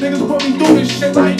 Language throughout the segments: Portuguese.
the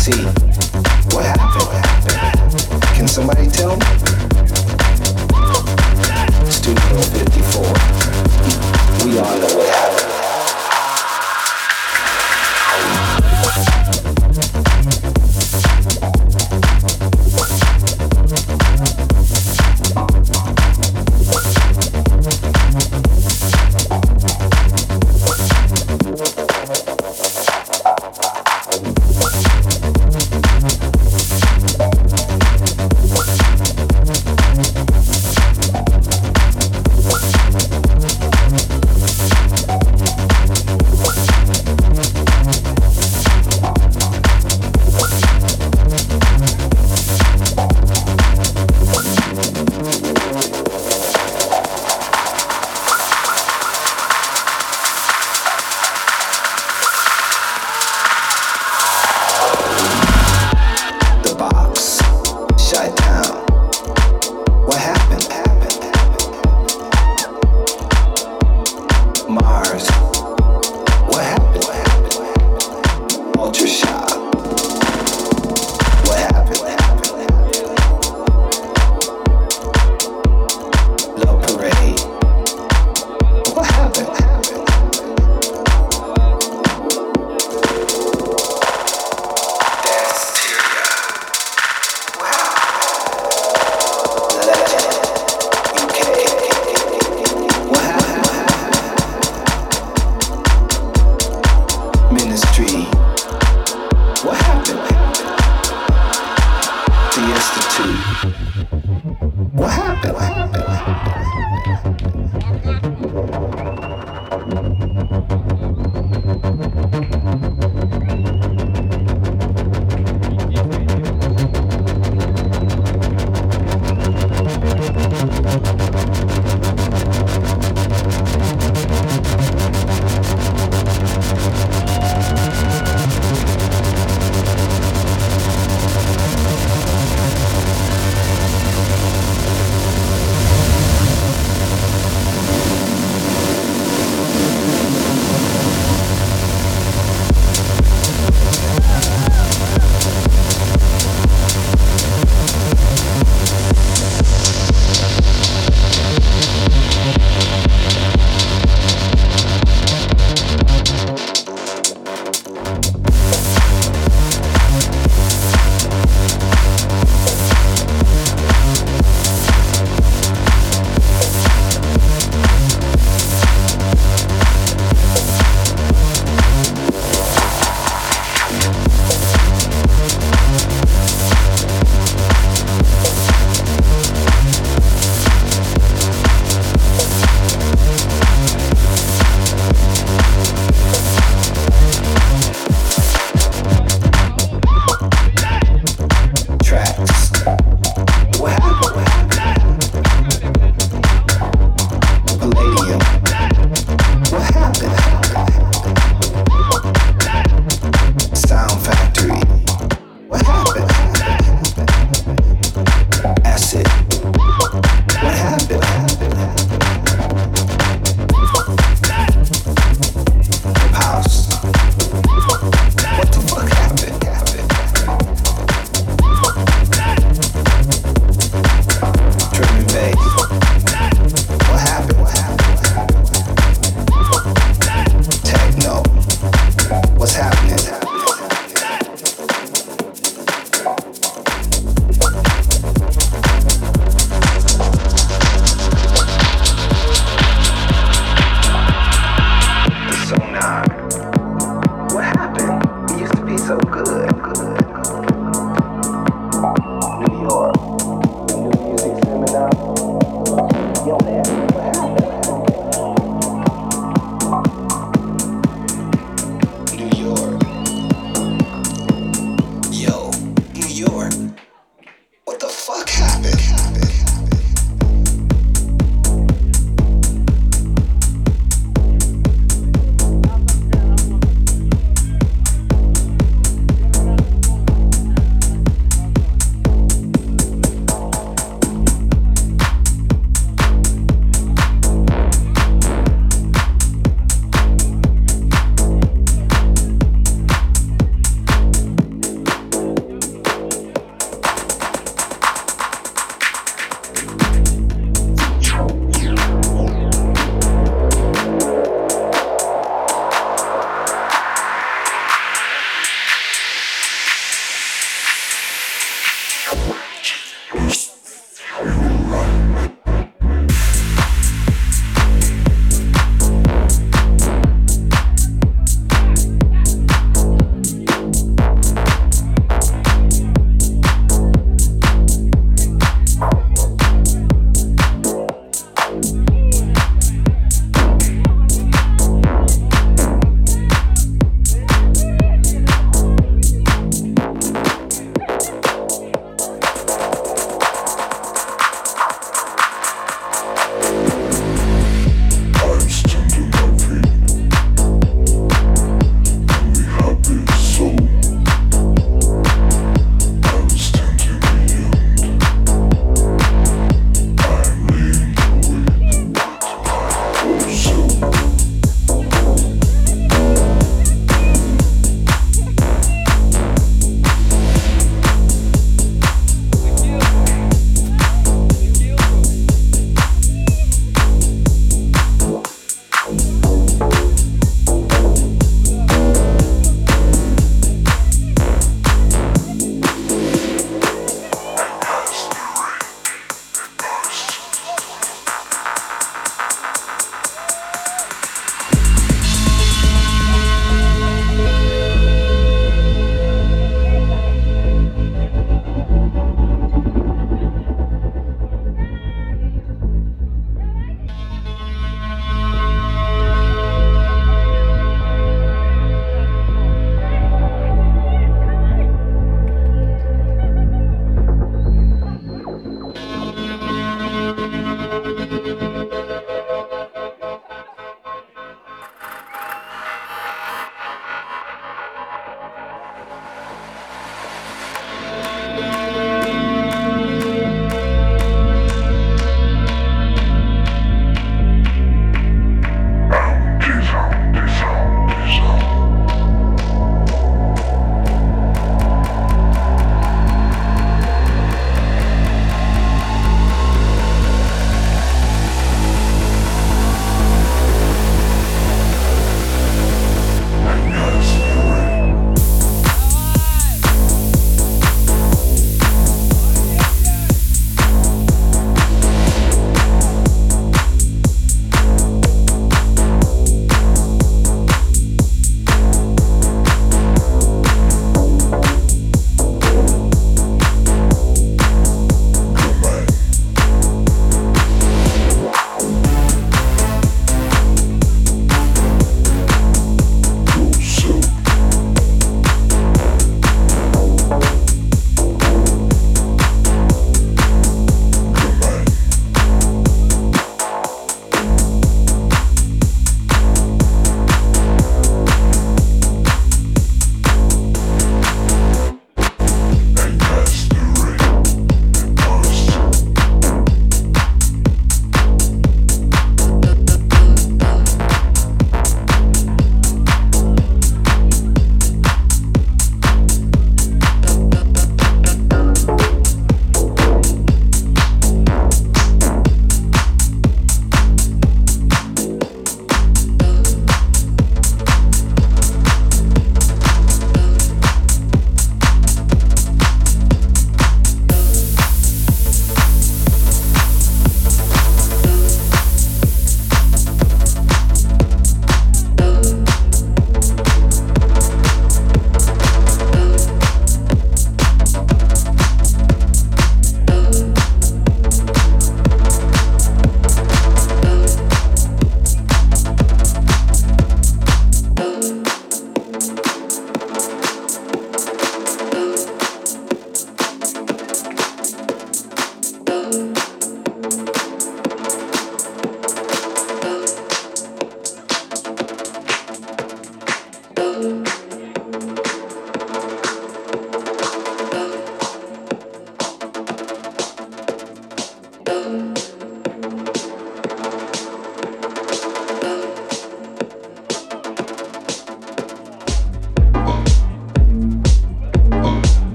así.